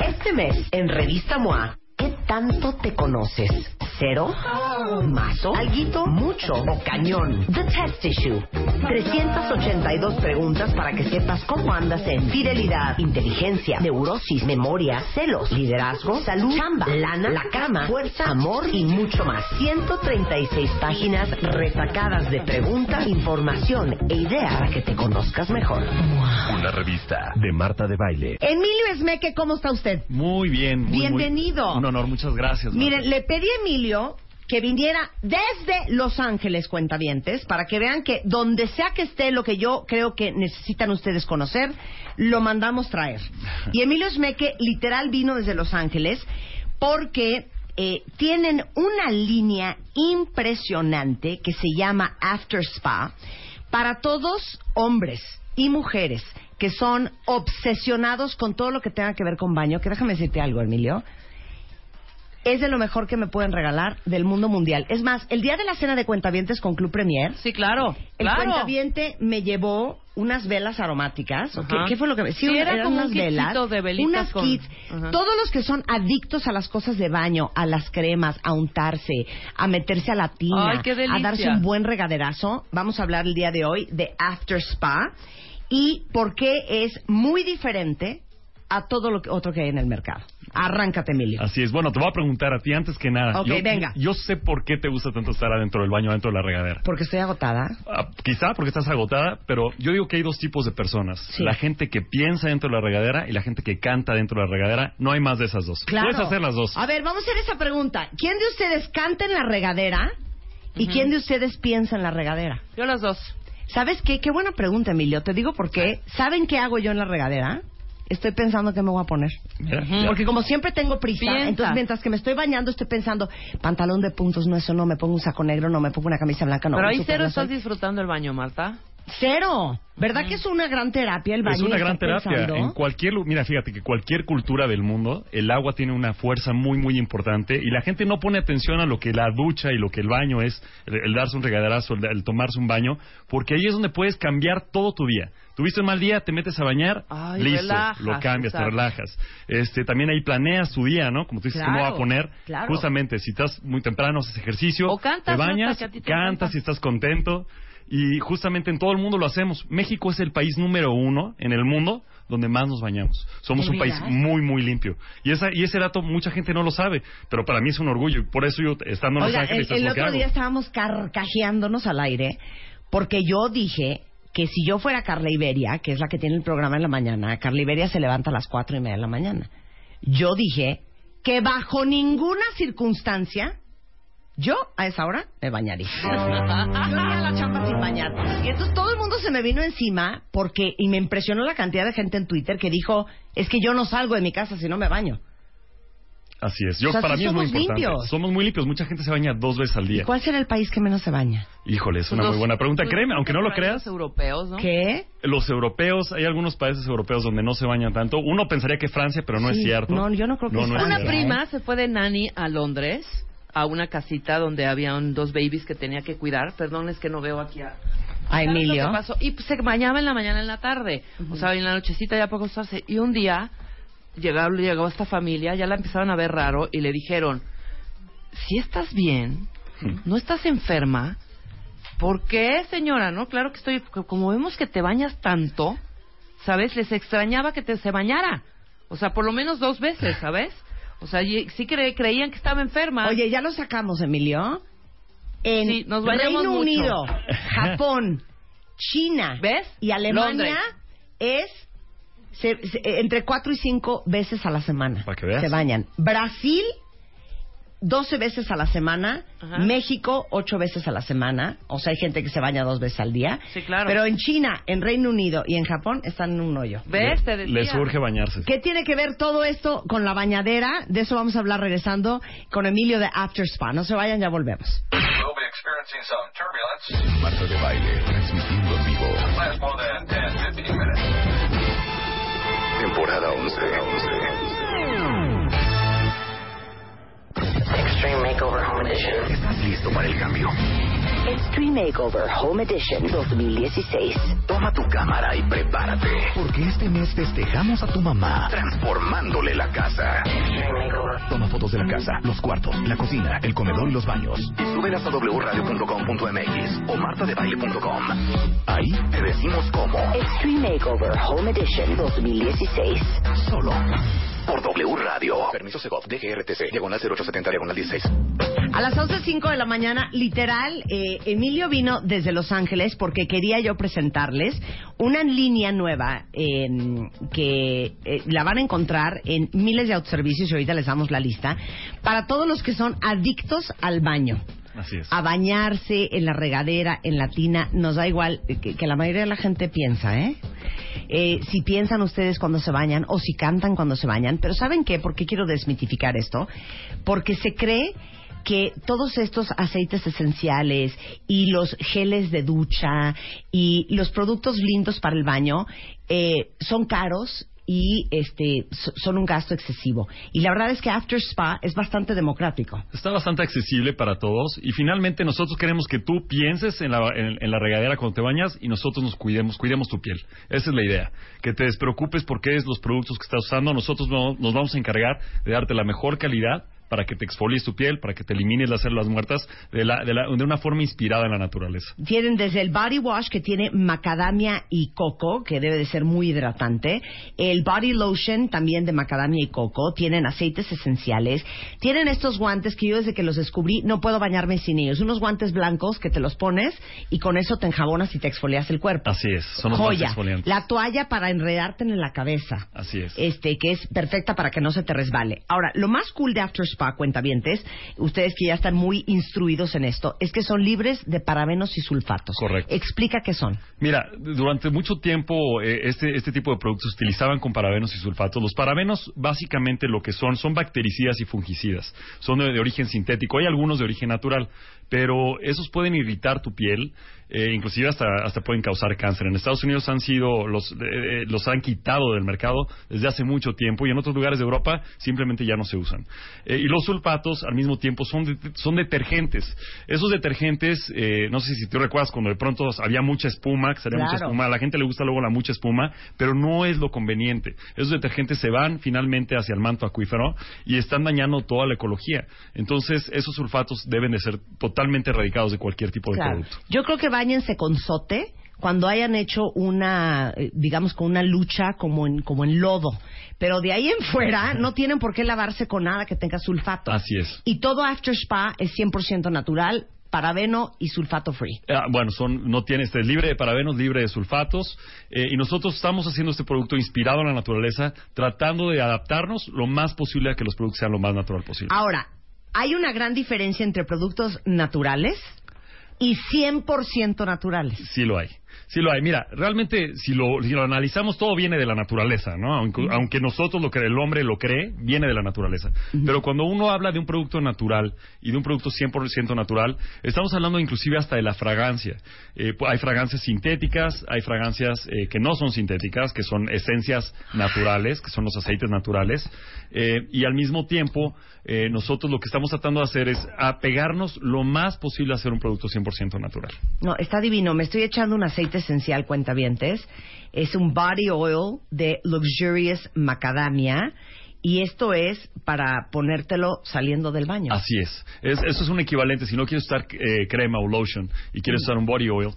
Este mes, en Revista MOA, ¿qué tanto te conoces? ¿Cero? ¿Mazo? ¿Alguito? ¿Mucho? ¿O cañón? The Test Issue. 382 preguntas para que sepas cómo andas en fidelidad, inteligencia, neurosis, memoria, celos, liderazgo, salud, chamba, lana, la cama, fuerza, amor y mucho más. 136 páginas retacadas de preguntas, información e ideas para que te conozcas mejor. Una revista de Marta de Baile. Emilio Esmeque, ¿cómo está usted? Muy bien. Muy, muy- Bienvenido. un honor, muchas gracias. Marta. Miren, le pedí a Emilio que viniera desde Los Ángeles, cuentavientes, para que vean que donde sea que esté lo que yo creo que necesitan ustedes conocer, lo mandamos traer. Y Emilio Esmeque literal vino desde Los Ángeles porque eh, tienen una línea impresionante que se llama After Spa para todos hombres y mujeres que son obsesionados con todo lo que tenga que ver con baño. Que déjame decirte algo, Emilio es de lo mejor que me pueden regalar del mundo mundial. Es más, el día de la cena de cuentavientes con Club Premier, Sí, claro. el claro. cuentaviente me llevó unas velas aromáticas. ¿o Ajá. ¿Qué, qué fue lo que me Sí, era eran como un unas velas, de unas con- kits. Ajá. Todos los que son adictos a las cosas de baño, a las cremas, a untarse, a meterse a la tina, Ay, a darse un buen regaderazo, vamos a hablar el día de hoy de After Spa y por qué es muy diferente a todo lo que, otro que hay en el mercado. Arráncate, Emilio. Así es. Bueno, te voy a preguntar a ti antes que nada. Ok, yo, venga. Yo sé por qué te gusta tanto estar adentro del baño, adentro de la regadera. Porque estoy agotada. Ah, quizá porque estás agotada, pero yo digo que hay dos tipos de personas. Sí. La gente que piensa dentro de la regadera y la gente que canta dentro de la regadera. No hay más de esas dos. Claro. Puedes hacer las dos. A ver, vamos a hacer esa pregunta. ¿Quién de ustedes canta en la regadera y quién de ustedes piensa en la regadera? Yo las dos. ¿Sabes qué? Qué buena pregunta, Emilio. Te digo por qué. ¿Saben qué hago yo en la regadera? Estoy pensando qué me voy a poner. Mira, ya. Porque como siempre tengo prisa, Piensa. entonces mientras que me estoy bañando estoy pensando, pantalón de puntos, no eso no, me pongo un saco negro, no me pongo una camisa blanca, no. Pero ahí cero estás disfrutando el baño, Marta. Cero. ¿Verdad que es una gran terapia el baño? Es una gran terapia. pensando? En cualquier, mira, fíjate que cualquier cultura del mundo, el agua tiene una fuerza muy, muy importante y la gente no pone atención a lo que la ducha y lo que el baño es, el, el darse un regaderazo, el, el tomarse un baño, porque ahí es donde puedes cambiar todo tu día. Tuviste un mal día, te metes a bañar, Ay, listo, relajas, lo cambias, te relajas. Este, también ahí planeas tu día, ¿no? Como tú dices, ¿cómo va a Claro, poner? claro. Justamente, si estás muy temprano, haces ejercicio, O cantas, te bañas, te cantas y estás contento. Y justamente en todo el mundo lo hacemos. México es el país número uno en el mundo donde más nos bañamos. Somos ¿De un país muy, muy limpio. Y, esa, y ese dato mucha gente no lo sabe, pero para mí es un orgullo. Y por eso yo, estando en Los Oiga, Ángeles, el, otro hago. día estábamos carcajeándonos al aire porque yo dije que si yo fuera Carla Iberia, que es la que tiene el programa en la mañana, Carla Iberia se levanta a las cuatro y media de la mañana. Yo dije que bajo ninguna circunstancia yo a esa hora me bañaría. Yo iría a la chamba sin bañar. Y entonces todo el mundo se me vino encima porque y me impresionó la cantidad de gente en Twitter que dijo es que yo no salgo de mi casa si no me baño. Así es. Yo, O sea, para sí mí es muy somos importante. limpios. Somos muy limpios. Mucha gente se baña dos veces al día. ¿Cuál será el país que menos se baña? Híjole, es una los- muy buena pregunta. Créeme, aunque no lo creas, Los europeos, ¿no? ¿Qué? los europeos, hay algunos países europeos donde no se bañan tanto. Uno pensaría que Francia, pero no Sí, es cierto. no, yo no creo que Francia. Una prima se fue de nani a Londres a una casita donde habían dos babies que tenía que cuidar. Perdón, es que no veo aquí a... A ¿Sabes lo Emilio. que pasó? Y pues, se bañaba en la mañana en la tarde. O sea, en la nochecita ya para acostarse. Y un día llegó, llegó esta familia, ya la empezaron a ver raro y le dijeron, si estás bien, no estás enferma, ¿por qué, señora? No, claro que estoy, como vemos que te bañas tanto, ¿sabes? Les extrañaba que te se bañara. O sea, por lo menos dos veces, ¿sabes? O sea, sí cre- creían que estaba enferma. Oye, ya lo sacamos, Emilio. En Sí, nos bañamos Reino mucho. Unido, Japón, China ¿Ves? y Alemania Londres. es se- se- entre cuatro y cinco veces a la semana. Para que veas. Se bañan. Brasil, 12 veces a la semana, Ajá. México 8 veces a la semana, o sea, hay gente que se baña dos veces al día. Sí, claro. Pero en China, en Reino Unido y en Japón están en un hoyo. ¿Ves? Te decía. Les urge bañarse. ¿Qué tiene que ver todo esto con la bañadera? De eso vamos a hablar regresando con Emilio de After Spa. No se vayan, ya volvemos. We'll be experiencing some turbulence. Marta de baile, transmitiendo en vivo. Last more than 10, 15 minutes. Temporada 11. Extreme Makeover Home Edition. ¿Estás listo para el cambio? Extreme Makeover Home Edition 2016. Toma tu cámara y prepárate. Porque este mes festejamos a tu mamá transformándole la casa. Extreme Makeover. Toma fotos de la casa, los cuartos, la cocina, el comedor y los baños. Y súbelas a wradio.com.mx o martadebaile.com. Ahí te decimos cómo. Extreme Makeover Home Edition 2016. Solo por W Radio. Permiso Segov, DGRTC, diagonal 0870, diagonal 16. A las 11.05 de la mañana, literal, eh, Emilio vino desde Los Ángeles porque quería yo presentarles una línea nueva eh, que eh, la van a encontrar en miles de autoservicios y ahorita les damos la lista para todos los que son adictos al baño. Así es. A bañarse en la regadera, en la tina, nos da igual eh, que, que la mayoría de la gente piensa, ¿eh? Eh, si piensan ustedes cuando se bañan o si cantan cuando se bañan. Pero ¿saben qué? ¿Por qué quiero desmitificar esto? Porque se cree que todos estos aceites esenciales y los geles de ducha y los productos lindos para el baño eh, son caros y este so- son un gasto excesivo. Y la verdad es que After Spa es bastante democrático. Está bastante accesible para todos y finalmente nosotros queremos que tú pienses en la, en, en la regadera cuando te bañas y nosotros nos cuidemos, cuidemos tu piel. Esa es la idea. Que te despreocupes porque es los productos que estás usando. Nosotros no- nos vamos a encargar de darte la mejor calidad para que te exfolies tu piel, para que te elimines las células muertas de, la, de, la- de una forma inspirada en la naturaleza. Tienen desde el body wash que tiene macadamia y coco, que debe de ser muy hidratante, el body lotion también de macadamia y coco, tienen aceites esenciales, tienen estos guantes que yo desde que los descubrí no puedo bañarme sin ellos, unos guantes blancos que te los pones y con eso te enjabonas y te exfolias el cuerpo. Así es, son los Joya, exfoliantes. la toalla para enredarte en la cabeza. Así es. Este, que es perfecta para que no se te resbale. Ahora, lo más cool de After Spa, cuentavientes, ustedes que ya están muy instruidos en esto, es que son libres de parabenos y sulfatos. Correcto. Explica qué son. Mira, durante mucho tiempo eh, este, este tipo de productos se utilizaban con parabenos y sulfatos. Los parabenos básicamente lo que son son bactericidas y fungicidas. Son de, de origen sintético. Hay algunos de origen natural, pero esos pueden irritar tu piel, eh, inclusive hasta, hasta pueden causar cáncer. En Estados Unidos han sido los, eh, eh, los han quitado del mercado desde hace mucho tiempo y en otros lugares de Europa simplemente ya no se usan. Eh, y los sulfatos al mismo tiempo son, de- son detergentes. Esos detergentes, eh, no sé si tú recuerdas cuando de pronto había mucha espuma, que salía mucha espuma, a la gente le gusta luego la mucha espuma, pero no es lo conveniente. Esos detergentes se van finalmente hacia el manto acuífero y están dañando toda la ecología. Entonces, esos sulfatos deben de ser totalmente erradicados de cualquier tipo de Claro. producto. Yo creo que bañense con sote cuando hayan hecho una, eh, digamos, con una lucha como en, como en lodo. Pero de ahí en fuera no tienen por qué lavarse con nada que tenga sulfato. Así es. Y todo After Spa es 100% natural, parabeno y sulfato free. Ah, bueno, son, no tiene, este, es libre de parabenos, libre de sulfatos, eh, y nosotros estamos haciendo este producto inspirado en la naturaleza, tratando de adaptarnos lo más posible a que los productos sean lo más natural posible. Ahora, hay una gran diferencia entre productos naturales y 100% naturales. Sí lo hay. Sí lo hay. Mira, realmente, si lo, si lo analizamos, todo viene de la naturaleza, ¿no? Aunque, aunque nosotros, lo que el hombre lo cree, viene de la naturaleza. Pero cuando uno habla de un producto natural y de un producto 100% natural, estamos hablando inclusive hasta de la fragancia. Eh, hay fragancias sintéticas, hay fragancias eh, que no son sintéticas, que son esencias naturales, que son los aceites naturales. Eh, y al mismo tiempo, eh, nosotros lo que estamos tratando de hacer es apegarnos lo más posible a hacer un producto 100% natural. No, está divino. Me estoy echando un aceite esencial, cuentavientes. Es un body oil de Luxurious Macadamia. Y esto es para ponértelo saliendo del baño. Así es. Es- Eso es un equivalente. Si no quieres usar eh, crema o lotion y quieres usar un body oil,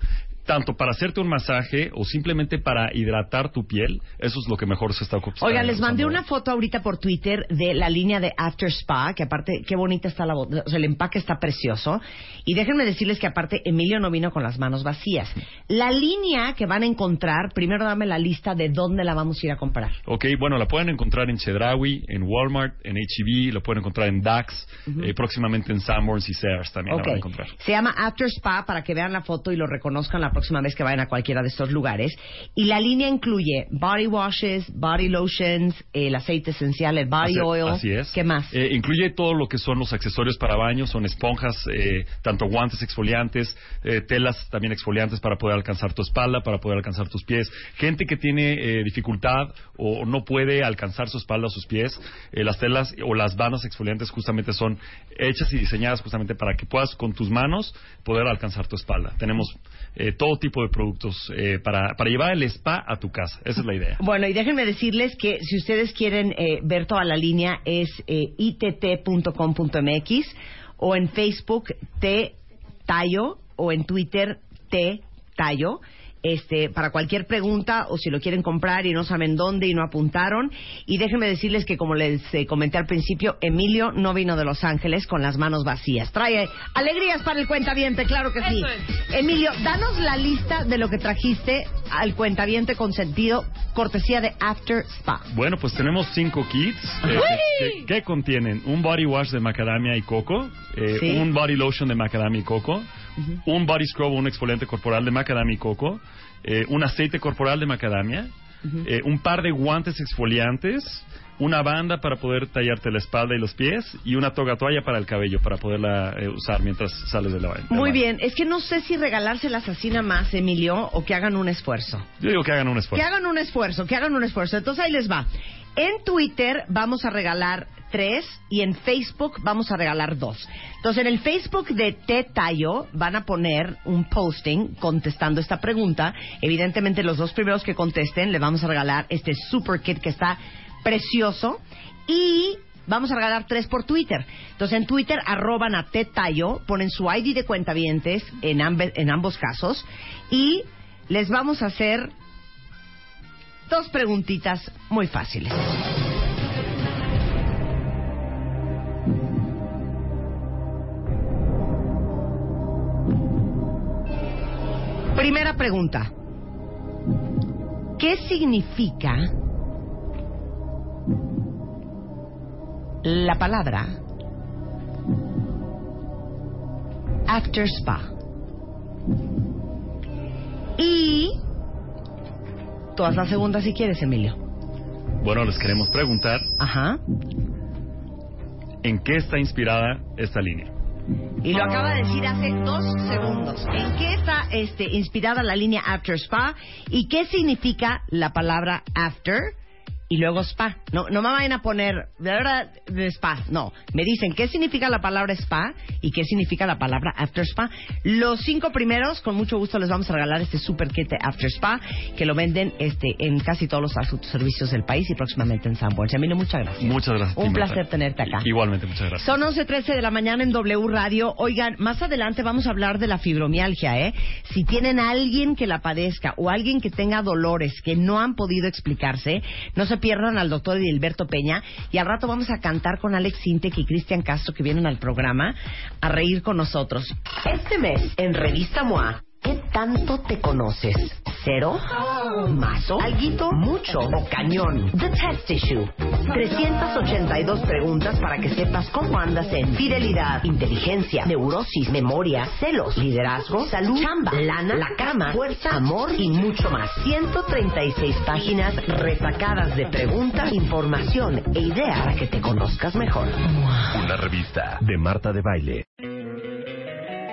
tanto para hacerte un masaje o simplemente para hidratar tu piel, eso es lo que mejor se está ocupando. Oigan, les mandé una foto ahorita por Twitter de la línea de After Spa, que aparte, qué bonita está la bot- o sea, el empaque está precioso. Y déjenme decirles que aparte, Emilio no vino con las manos vacías. La línea que van a encontrar, primero dame la lista de dónde la vamos a ir a comprar. Ok, bueno, la pueden encontrar en Chedraui, en Walmart, en H-E-B, lo pueden encontrar en Dax, eh, próximamente en Sanborns y Sears también la Ok. van a encontrar. Se llama After Spa para que vean la foto y lo reconozcan la próxima vez que vayan a cualquiera de estos lugares. Y la línea incluye body washes, body lotions, el aceite esencial, el body Así- oil. Así es. ¿Qué más? Eh, incluye todo lo que son los accesorios para baño, son esponjas, eh, tanto guantes exfoliantes, eh, telas también exfoliantes para poder alcanzar tu espalda, para poder alcanzar tus pies. Gente que tiene eh, dificultad o no puede alcanzar su espalda o sus pies, eh, las telas o las bandas exfoliantes justamente son hechas y diseñadas justamente para que puedas con tus manos poder alcanzar tu espalda. Tenemos eh, todo tipo de productos eh, para, para llevar el spa a tu casa. Esa es la idea. Bueno, y déjenme decirles que si ustedes quieren eh, ver toda la línea es eh, itt.com.mx o en Facebook T Tayo o en Twitter T Tayo. Este, para cualquier pregunta o si lo quieren comprar y no saben dónde y no apuntaron. Y déjenme decirles que, como les eh, comenté al principio, Emilio no vino de Los Ángeles con las manos vacías. Trae alegrías para el cuentaviente, claro que sí. Es. Emilio, danos la lista de lo que trajiste al cuentaviente consentido, cortesía de After Spa. Bueno, pues tenemos cinco kits eh, que, que contienen un body wash de macadamia y coco, eh, Sí. un body lotion de macadamia y coco, un body scrub o un exfoliante corporal de macadamia y coco, eh, un aceite corporal de macadamia, eh, un par de guantes exfoliantes, una banda para poder tallarte la espalda y los pies y una toga toalla para el cabello para poderla eh, usar mientras sales de la del Muy baño. bien, es que no sé si regalárselas así nada más, Emilio, o que hagan un esfuerzo. Yo digo que hagan un Que esfuerzo. hagan un esfuerzo, que hagan un esfuerzo. Entonces ahí les va. En Twitter vamos a regalar tres y en Facebook vamos a regalar dos. Entonces en el Facebook de Te Tayo van a poner un posting contestando esta pregunta. Evidentemente los dos primeros que contesten le vamos a regalar este super kit que está precioso y vamos a regalar tres por Twitter. Entonces en Twitter arroban a Te Tayo, ponen su ID de cuentavientes en, en ambos casos y les vamos a hacer dos preguntitas muy fáciles. Primera pregunta. ¿Qué significa la palabra after spa? Y todas las segundas si quieres, Emilio. Bueno, les queremos preguntar Ajá. en qué está inspirada esta línea. Y lo acaba de decir hace dos segundos. ¿En qué está este, inspirada la línea After Spa? ¿Y qué significa la palabra After? Y luego spa. No, no me vayan a poner de verdad de spa. No. Me dicen qué significa la palabra spa y qué significa la palabra after spa. Los cinco primeros, con mucho gusto les vamos a regalar este super kit de after spa que lo venden este en casi todos los autoservicios del país y próximamente en Sanborns. Emilio, muchas gracias. Muchas gracias. Un Marta. placer tenerte acá. Igualmente, muchas gracias. Son 11.13 de la mañana en W Radio. Oigan, más adelante vamos a hablar de la fibromialgia, ¿eh? Si tienen a alguien que la padezca o alguien que tenga dolores que no han podido explicarse, no se pierdan al doctor Edilberto Peña. Y al rato vamos a cantar con Alex Sintek y Cristian Castro que vienen al programa a reír con nosotros. Este mes, en Revista MOA, ¿qué tanto te conoces? ¿Cero? ¿Mazo? ¿Alguito? ¿Mucho? ¿O cañón? The Test Issue. 382 preguntas para que sepas cómo andas en fidelidad, inteligencia, neurosis, memoria, celos, liderazgo, salud, chamba, lana, la cama, fuerza, amor y mucho más. 136 páginas retacadas de preguntas, información e ideas para que te conozcas mejor. Una revista de Marta de Baile.